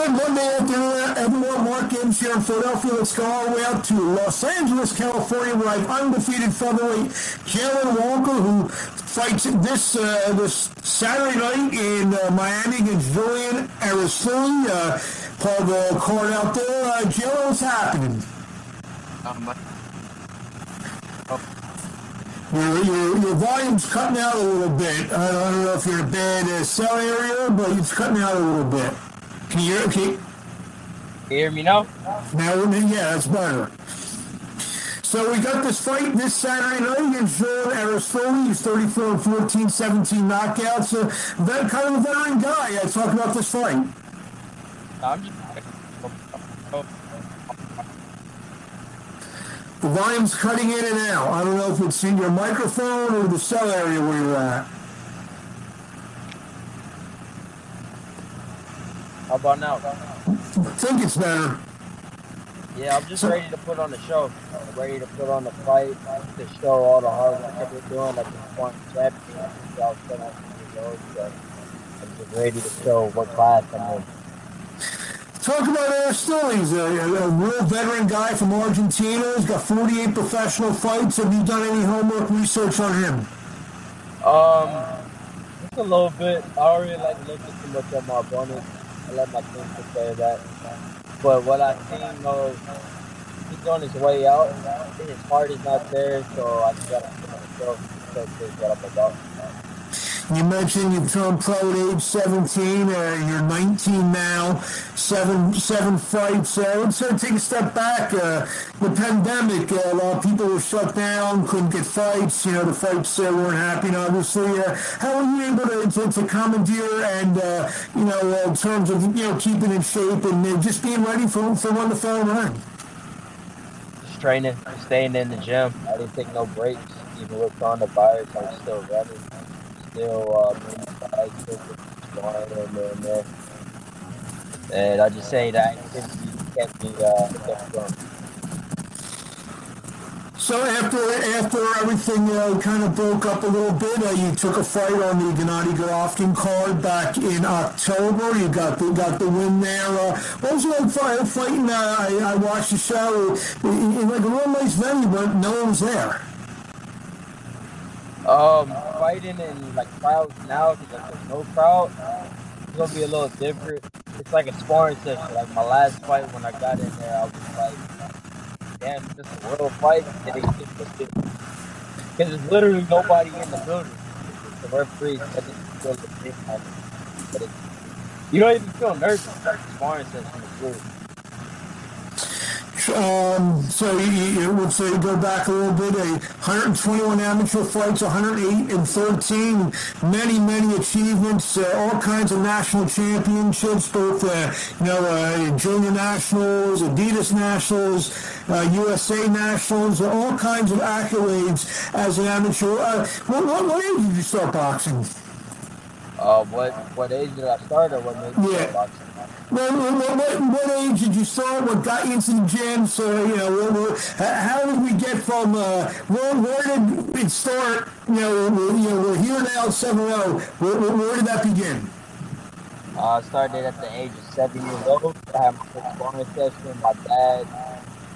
good Monday afternoon, everyone? Mark Gibbs here in Philadelphia. Let's go all the way up to Los Angeles, California, where I have undefeated featherweight Jalen Walker, who fights this uh, this Saturday night in uh, Miami against Julian Aristoli. Uh, Paul the card out there. Uh, Jalen, what's happening? Um, your, your, your volume's cutting out a little bit. I don't know if you're a bad uh, cell area, but it's cutting out a little bit. Can you hear? Okay. Can you hear me now? Now, yeah, that's better. So we got this fight this Saturday night against Joe Aristoli. He's 34 14, 17 knockouts. Uh, that kind of a veteran guy. I talk about this fight. The volume's cutting in and out. I don't know if it's in your microphone or the cell area where you're at. About now? I think it's better. Yeah, I'm just ready to put on the show. I'm ready to put on the fight to show all the hard work that we're doing. Like the one champion, I was 17 years old, so I'm just ready to show what class I'm in. Talk about Aristoli. He's a, a, real veteran guy from Argentina. He's got 48 professional fights. Have you done any homework research on him? Um, just a little bit. I don't like looking too much at my opponent. I let my team say that. But what I've seen of, he's on his way out. And his heart is not there, so I just got to myself to what I'm about. You mentioned you've turned pro at age 17. Uh, you're 19 now. Seven seven fights. Uh, let's uh, take a step back. Uh, the pandemic, uh, a lot of people were shut down, couldn't get fights. You know, the fights weren't happening, obviously. How were you able to, to, to commandeer and, you know, in terms of, you know, keeping in shape and just being ready for, for when the fall? Just training, staying in the gym. I didn't take no breaks. Even with coronavirus, I was still running still uh, and there. And I just say that activity kept me uh, kept going. So after after everything uh, kind of broke up a little bit, uh, you took a fight on the Gennady Golovkin card back in October. You got the got the win there. Uh, what was it like fighting? Uh, I, I watched the show in, in like a real nice venue, but no one was there. Um, fighting in like crowds now because there's no crowd, it's gonna be a little different. It's like a sparring session. Like my last fight when I got in there, I was like, damn, this is a real fight. Because there's literally nobody in the building. The referee is still the big But it's, you don't even feel nervous. Like sparring session. It's really um, so you, you would say go back a little bit, a 121 amateur fights, 108 and 13, many, many achievements, uh, all kinds of national championships, both, uh, you know, uh, junior nationals, Adidas nationals, USA uh, nationals, all kinds of accolades as an amateur. Uh, what, what, what age did you start boxing? Uh, what, what age did I start or what made me yeah. start boxing? What, what, what, age did you start? What got you into the gym? So, you know, how did we get from, uh, where, where did it start? You know, we're, you know, we're here now at 7 0. Where, where, did that begin? Uh, I started at the age of seven years old. I had my first sparring session. My dad,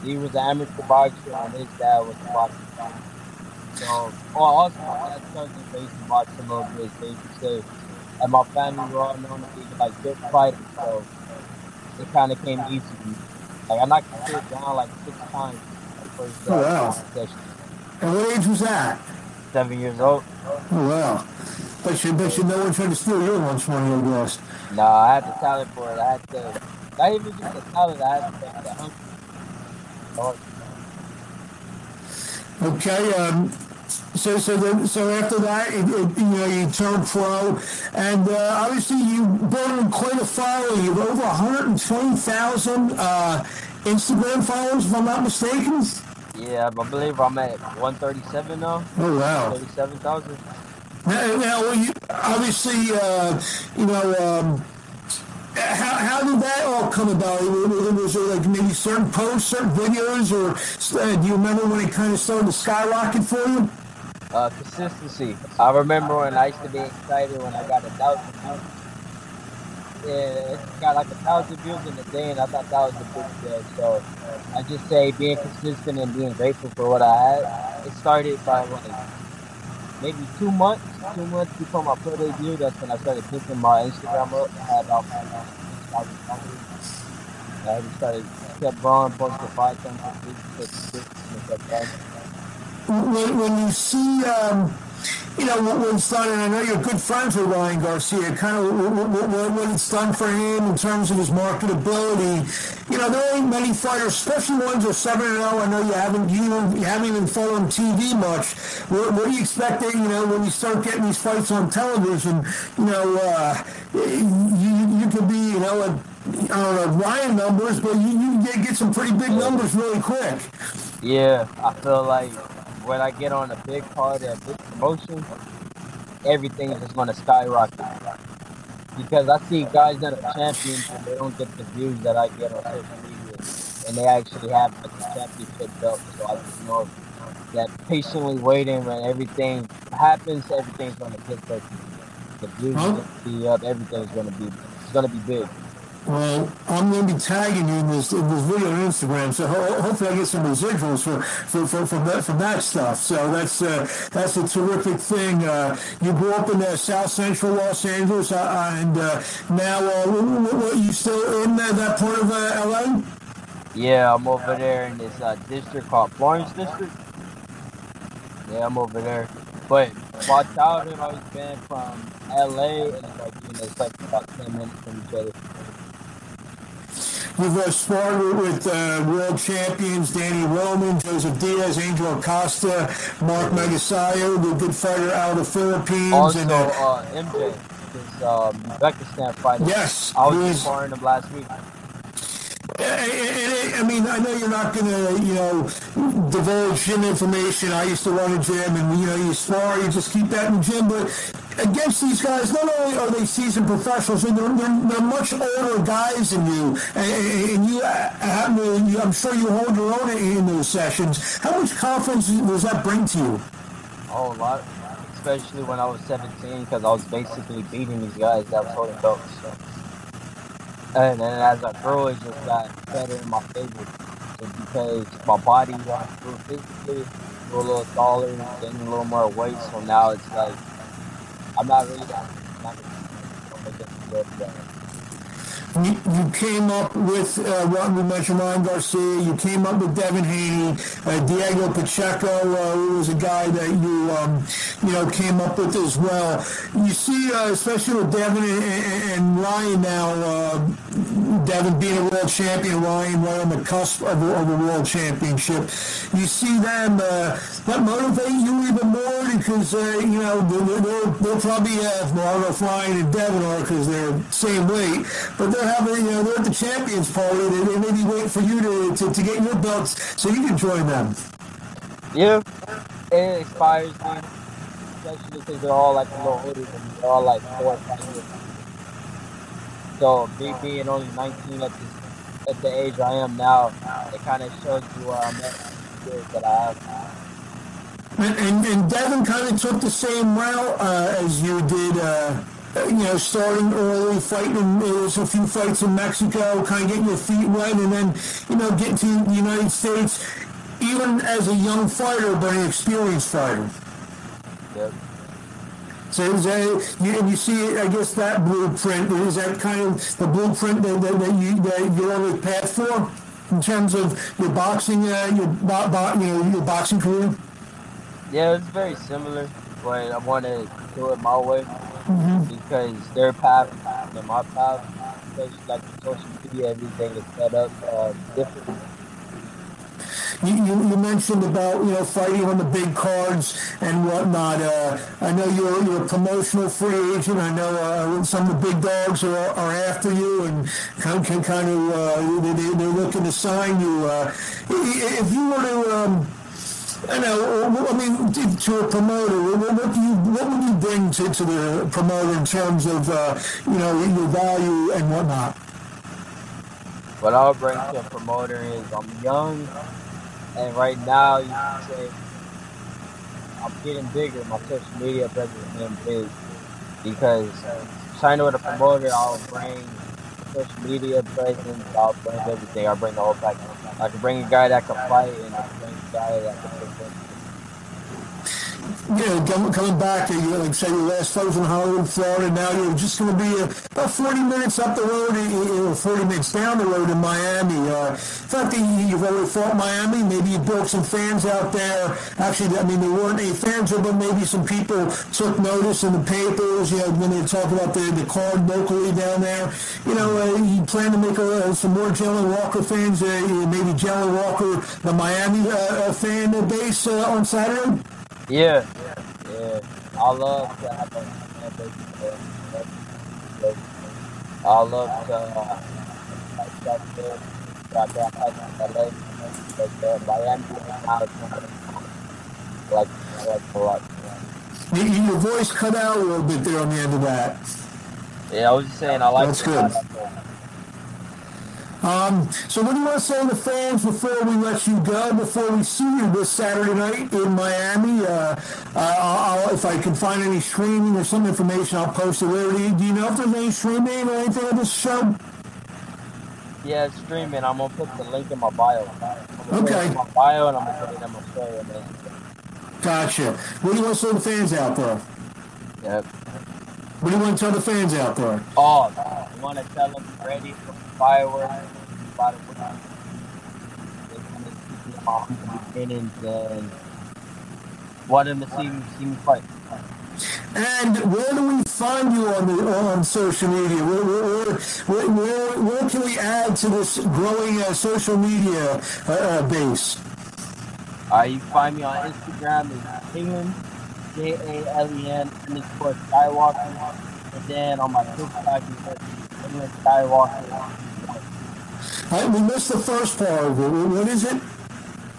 he was an amateur boxer, and his dad was a boxer. So, oh, also my dad's cousin used to box a little bit. Could say, and my family were all known to be like good fighters. So it kind of came easy. Like I knocked the kid down like six times. the First, oh wow! Session. And what age was that? Seven years old. Oh wow! But you bet you no one tried to steal your lunch money, I guess. No, I had the talent for it. I had to. Not even just the talent. I had to take the hunger. Okay. Um, so so then, so after that, it, it, you know, you turned pro, and uh, obviously you built in quite a following. You have over 120,000 uh, Instagram followers, if I'm not mistaken. Yeah, I believe I'm at 137 now. Oh wow, 37,000. Now, now you, obviously, uh, you know. Um, how, how did that all come about? Was there like maybe certain posts, certain videos, or uh, do you remember when it kind of started to skyrocket for you? Uh, consistency. I remember when I used to be excited when I got a thousand views. Yeah, it got like a thousand views in a day, and I thought that was a big deal. So I just say being consistent and being grateful for what I had. It started by like maybe two months, two months before my pro debut. That's when I started picking my Instagram up. I had about 5,000 followers. I just started kept growing, posted five times a week, going. When, when you see, um, you know, what, what it's done, and I know you're good friends with Ryan Garcia, kind of what, what, what it's done for him in terms of his marketability. You know, there ain't many fighters, especially ones that are 7 0. I know you haven't you, you haven't even followed TV much. What, what do you expect that, you know, when you start getting these fights on television, you know, uh, you, you could be, you know, a, I don't know, Ryan numbers, but you, you get some pretty big numbers really quick. Yeah, I feel like when I get on a big card at a big promotion, everything is just going to skyrocket. Because I see guys that are champions and they don't get the views that I get on social media, and they actually have like the championship belt. So I just know that patiently waiting when everything happens, everything's going to get perfect. The views Huh? going to be up, everything's going to be it's going to be big. Well, I'm going to be tagging you in this in this video on Instagram, so ho- hopefully I get some residuals for, for, for, from that from that stuff. So that's uh, that's a terrific thing. Uh, you grew up in uh, South Central Los Angeles, uh, and uh, now uh, you still in that part of uh, LA? Yeah, I'm over there in this district called Florence District. Yeah, I'm over there. But my childhood always been from LA and like you know, it's like about ten minutes from each other. You've uh, sparred with uh, world champions Danny Roman, Joseph Diaz, Angel Acosta, Mark Magsayo, the good fighter out of the Philippines, Also, and uh, uh, MJ, this um, Uzbekistan fighter. yes, I was who just is- sparring him last week. I mean, I know you're not going to, you know, divulge gym information. I used to run a gym, and you know, you spar, you just keep that in the gym. But against these guys, not only are they seasoned professionals, they're, they're, they're much older guys than you, and, and you you, I'm sure you hold your own in those sessions. How much confidence does that bring to you? Oh, a lot, especially when I was 17, because I was basically beating these guys that was holding belts. So. And then as I grew, it just got better in my favor. Just because my body got grew physically, grew a little taller, gained a little more weight. So now it's like I'm not really that. Not You, you came up with uh, we mentioned, Ryan Garcia. You came up with Devin Haney, uh, Diego Pacheco, uh, who was a guy that you um, you know came up with as well. You see, uh, especially with Devin and, and, Ryan now, uh, Devin being a world champion, Ryan right on the cusp of, a- of a world championship. You see them uh, that motivate you even more because uh, you know they're, they're, probably uh, well, I Ryan and Devin are because they're same weight, but they're you know they're at the champions party. They, they may be waiting for you to, to, to get your belts so you can join them. Yeah, it inspires me, especially because they're all like a little older than me. They're all like four or five years. So me being only 19 at this at the age I am now, it kind of shows you where I'm at, the that I have. And, and, and Devin kind of took the same route uh, as you did. Uh, you know, starting early, fighting. There a few fights in Mexico, kind of getting your feet wet, and then you know getting to the United States, even as a young fighter, but an experienced fighter. Yep. So is that, you, and you see, I guess that blueprint is that kind of the blueprint that, that, that you that you're on the path for in terms of your boxing, uh, your bo- bo- you know, your boxing career. Yeah, it's very similar, but I want to do it my way Mm-hmm. because their path and my path, especially like social media, everything is set up uh, different. You, you, you mentioned about you know fighting on the big cards and whatnot. Uh, I know you're you're a promotional free agent. I know uh, some of the big dogs are, are after you and can, can kind of uh, they, they're looking to sign you. Uh, if you were to um, I know. I mean, to- a promoter, what, do you, what would you bring to, to the promoter in terms of, uh, you know, your value and whatnot? What I'll bring to a promoter is I'm young, and right now you can say I'm getting bigger. My social media presence is because sign with a promoter, I'll bring social media presence, I'll bring everything. I'll bring the whole package. I can bring a guy that can fight, and I can bring a guy that can. You know, coming, back, you, like say your last fight was in Hollywood, Florida. Now you're just going to be uh, about 40 minutes up the road, or 40 minutes down the road in Miami. Uh, in fact, you- you've already fought Miami. Maybe you built some fans out there. Actually, I mean, there weren't any fans, there, but maybe some people took notice in the papers. You know, when they talk about the, the card locally down there. You know, uh, you plan to make uh, some more Jalen Walker fans. Uh, maybe Jalen Walker, the Miami uh, fan base on Saturday. Yeah, yeah. I love to have a fan base. uh, I love to uh, like that there, got that like LA, like uh, Miami, and now it's kind of like like a lot. Y- Your voice cut out a little bit there on the end of that. Yeah, I was just saying I like That's good. Um, so what do you want to say to the fans before we let you go, before we see you this Saturday night in Miami? Uh, uh, I'll, I'll- if I can find any streaming or some information, I'll post it. Where do you, do you know if there's any streaming or anything of this show? Yeah, it's streaming. I'm gonna put the link in my bio. I'm gonna put it Okay. in my bio and I'm gonna put it in my story. Gotcha. What do you want to say to the fans out there? yeah. What do you want to tell the fans out there? Oh, want to tell them ready for fireworks. About week. They and see me in my humble beginnings and want them to see me, see me fight. And where do we find you on the on social media? Where where, where, where, where can we add to this growing uh, social media uh, uh, base? Uh, you can find me on Instagram as Jalen, J A L E N underscore Skywalker. And then on my TikTok, you can Skywalker. Uh, we missed the first part of it. What is it?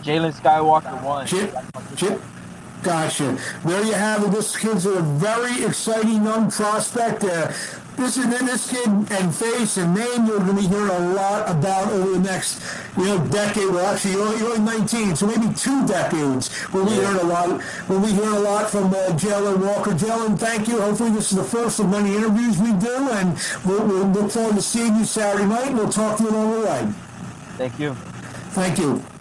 Jalen Skywalker 1. Chip, Chip. Gotcha. There you have it. This kid's a very exciting young prospect. Uh, this is this kid and face and name you're going to be hearing a lot about over the next, you know, decade. Well, actually, you're only, you're only 19, so maybe two decades. When We'll be hearing a lot. when We'll be hearing a lot from uh, Jalen Walker. Jalen, thank you. Hopefully, this is the first of many interviews we do, and we'll, we'll look forward to seeing you Saturday night. and We'll talk to you along the way. Thank you. Thank you.